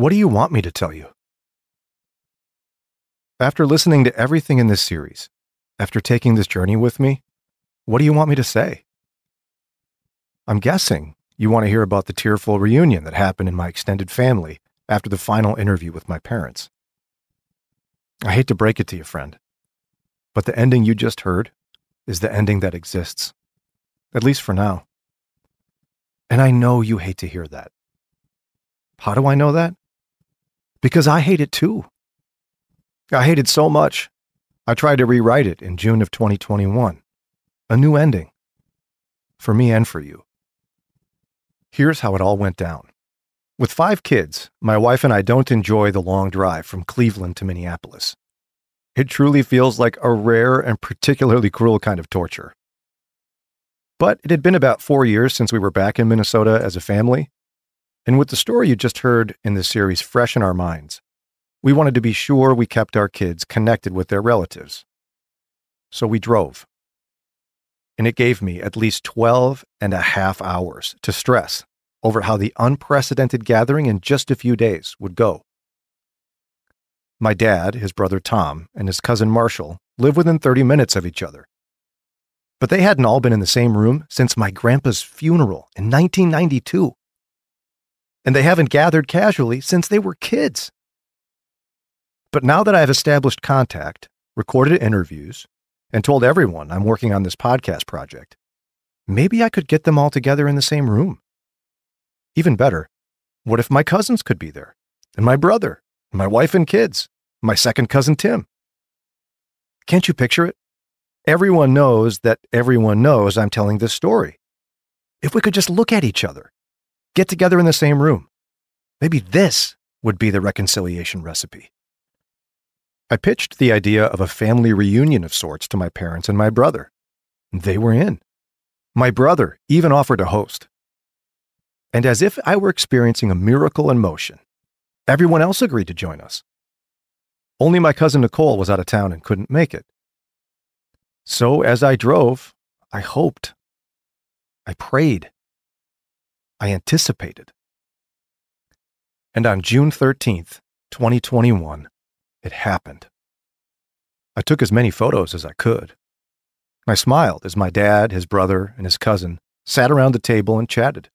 What do you want me to tell you? After listening to everything in this series, after taking this journey with me, what do you want me to say? I'm guessing you want to hear about the tearful reunion that happened in my extended family after the final interview with my parents. I hate to break it to you, friend, but the ending you just heard is the ending that exists, at least for now. And I know you hate to hear that. How do I know that? Because I hate it too. I hate it so much. I tried to rewrite it in June of 2021. A new ending. For me and for you. Here's how it all went down. With five kids, my wife and I don't enjoy the long drive from Cleveland to Minneapolis. It truly feels like a rare and particularly cruel kind of torture. But it had been about four years since we were back in Minnesota as a family, and with the story you just heard in this series fresh in our minds, we wanted to be sure we kept our kids connected with their relatives. So we drove. And it gave me at least 12 and a half hours to stress over how the unprecedented gathering in just a few days would go. My dad, his brother Tom, and his cousin Marshall live within 30 minutes of each other. But they hadn't all been in the same room since my grandpa's funeral in 1992. And they haven't gathered casually since they were kids. But now that I have established contact, recorded interviews, and told everyone I'm working on this podcast project, maybe I could get them all together in the same room. Even better, what if my cousins could be there? And my brother, and my wife and kids, my second cousin Tim? Can't you picture it? Everyone knows that everyone knows I'm telling this story. If we could just look at each other, get together in the same room, maybe this would be the reconciliation recipe. I pitched the idea of a family reunion of sorts to my parents and my brother. They were in. My brother even offered to host. And as if I were experiencing a miracle in motion, everyone else agreed to join us. Only my cousin Nicole was out of town and couldn't make it. So as I drove, I hoped. I prayed. I anticipated. And on June 13th, 2021, it happened. I took as many photos as I could. I smiled as my dad, his brother, and his cousin sat around the table and chatted.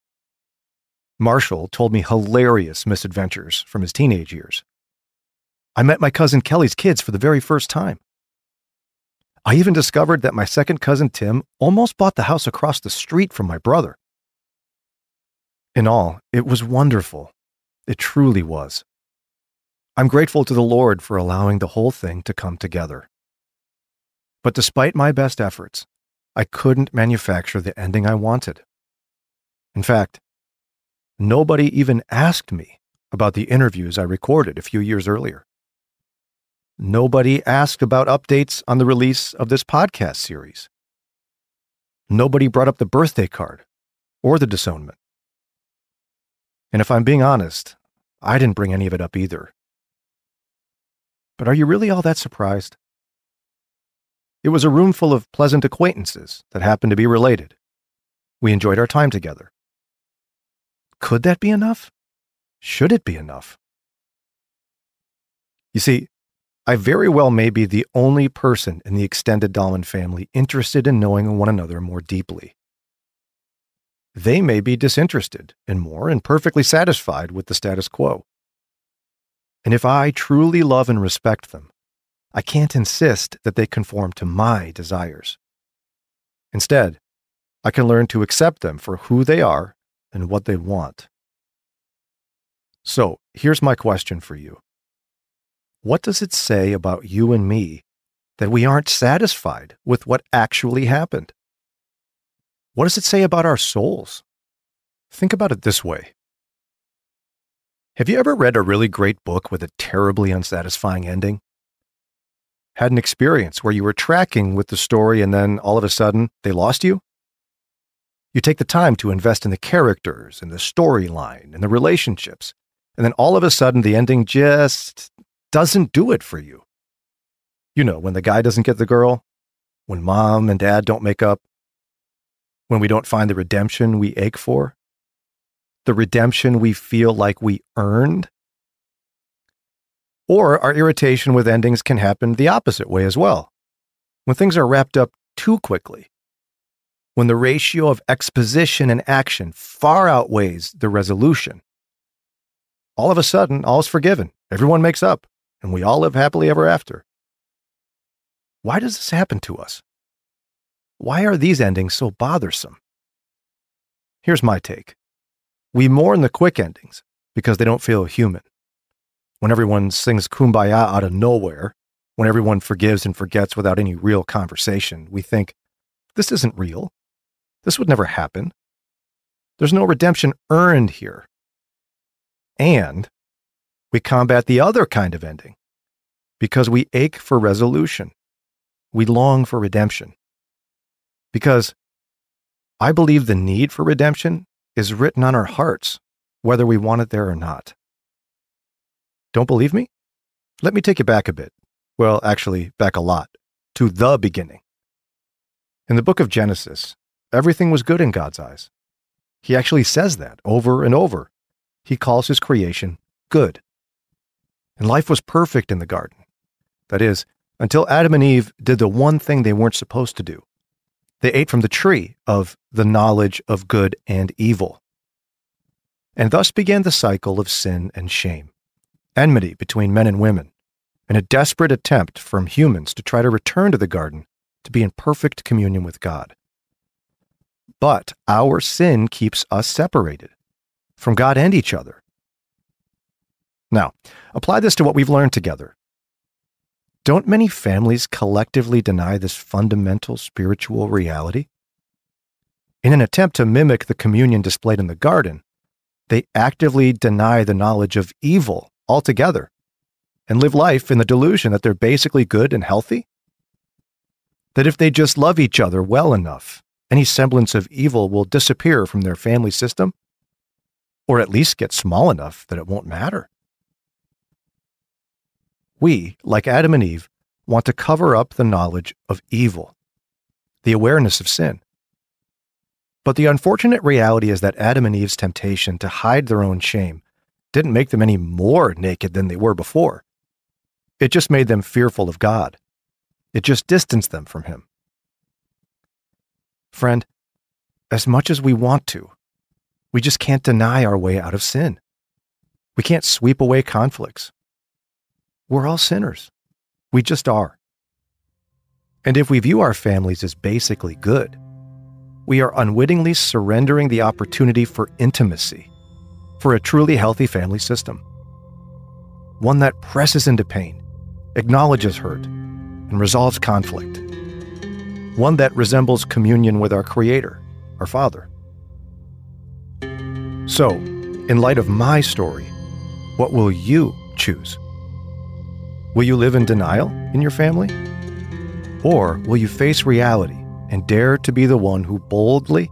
Marshall told me hilarious misadventures from his teenage years. I met my cousin Kelly's kids for the very first time. I even discovered that my second cousin Tim almost bought the house across the street from my brother. In all, it was wonderful. It truly was. I'm grateful to the Lord for allowing the whole thing to come together. But despite my best efforts, I couldn't manufacture the ending I wanted. In fact, nobody even asked me about the interviews I recorded a few years earlier. Nobody asked about updates on the release of this podcast series. Nobody brought up the birthday card or the disownment. And if I'm being honest, I didn't bring any of it up either. But are you really all that surprised? It was a room full of pleasant acquaintances that happened to be related. We enjoyed our time together. Could that be enough? Should it be enough? You see, I very well may be the only person in the extended Dahlen family interested in knowing one another more deeply. They may be disinterested and more and perfectly satisfied with the status quo. And if I truly love and respect them, I can't insist that they conform to my desires. Instead, I can learn to accept them for who they are and what they want. So, here's my question for you What does it say about you and me that we aren't satisfied with what actually happened? What does it say about our souls? Think about it this way have you ever read a really great book with a terribly unsatisfying ending? Had an experience where you were tracking with the story and then all of a sudden they lost you? You take the time to invest in the characters and the storyline and the relationships, and then all of a sudden the ending just doesn't do it for you. You know, when the guy doesn't get the girl, when mom and dad don't make up, when we don't find the redemption we ache for the redemption we feel like we earned Or our irritation with endings can happen the opposite way as well. When things are wrapped up too quickly, when the ratio of exposition and action far outweighs the resolution, all of a sudden, all's forgiven. Everyone makes up, and we all live happily ever after. Why does this happen to us? Why are these endings so bothersome? Here's my take we mourn the quick endings because they don't feel human. When everyone sings kumbaya out of nowhere, when everyone forgives and forgets without any real conversation, we think, this isn't real. This would never happen. There's no redemption earned here. And we combat the other kind of ending because we ache for resolution. We long for redemption. Because I believe the need for redemption is written on our hearts, whether we want it there or not. Don't believe me? Let me take you back a bit. Well, actually, back a lot, to the beginning. In the book of Genesis, everything was good in God's eyes. He actually says that over and over. He calls his creation good. And life was perfect in the garden. That is, until Adam and Eve did the one thing they weren't supposed to do they ate from the tree of the knowledge of good and evil. And thus began the cycle of sin and shame, enmity between men and women, and a desperate attempt from humans to try to return to the garden to be in perfect communion with God. But our sin keeps us separated from God and each other. Now, apply this to what we've learned together don't many families collectively deny this fundamental spiritual reality? In an attempt to mimic the communion displayed in the garden, they actively deny the knowledge of evil altogether and live life in the delusion that they're basically good and healthy? That if they just love each other well enough, any semblance of evil will disappear from their family system? Or at least get small enough that it won't matter? We, like Adam and Eve, want to cover up the knowledge of evil, the awareness of sin. But the unfortunate reality is that Adam and Eve's temptation to hide their own shame didn't make them any more naked than they were before. It just made them fearful of God. It just distanced them from Him. Friend, as much as we want to, we just can't deny our way out of sin. We can't sweep away conflicts. We're all sinners. We just are. And if we view our families as basically good, we are unwittingly surrendering the opportunity for intimacy, for a truly healthy family system. One that presses into pain, acknowledges hurt, and resolves conflict. One that resembles communion with our Creator, our Father. So, in light of my story, what will you choose? Will you live in denial in your family? Or will you face reality and dare to be the one who boldly,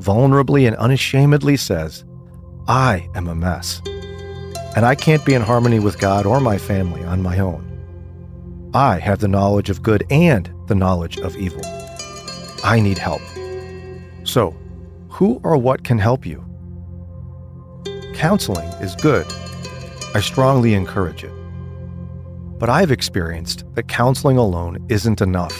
vulnerably, and unashamedly says, I am a mess, and I can't be in harmony with God or my family on my own. I have the knowledge of good and the knowledge of evil. I need help. So, who or what can help you? Counseling is good. I strongly encourage it. But I've experienced that counseling alone isn't enough.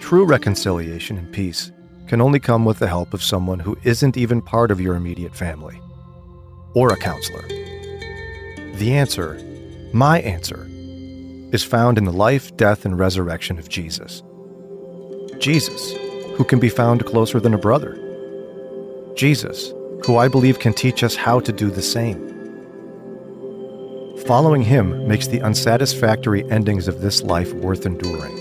True reconciliation and peace can only come with the help of someone who isn't even part of your immediate family, or a counselor. The answer, my answer, is found in the life, death, and resurrection of Jesus. Jesus, who can be found closer than a brother. Jesus, who I believe can teach us how to do the same. Following him makes the unsatisfactory endings of this life worth enduring,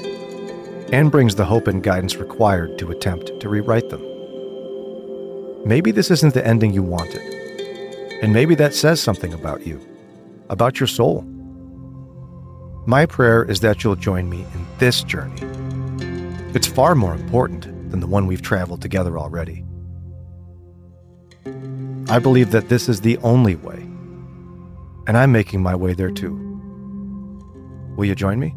and brings the hope and guidance required to attempt to rewrite them. Maybe this isn't the ending you wanted, and maybe that says something about you, about your soul. My prayer is that you'll join me in this journey. It's far more important than the one we've traveled together already. I believe that this is the only way and I'm making my way there too. Will you join me?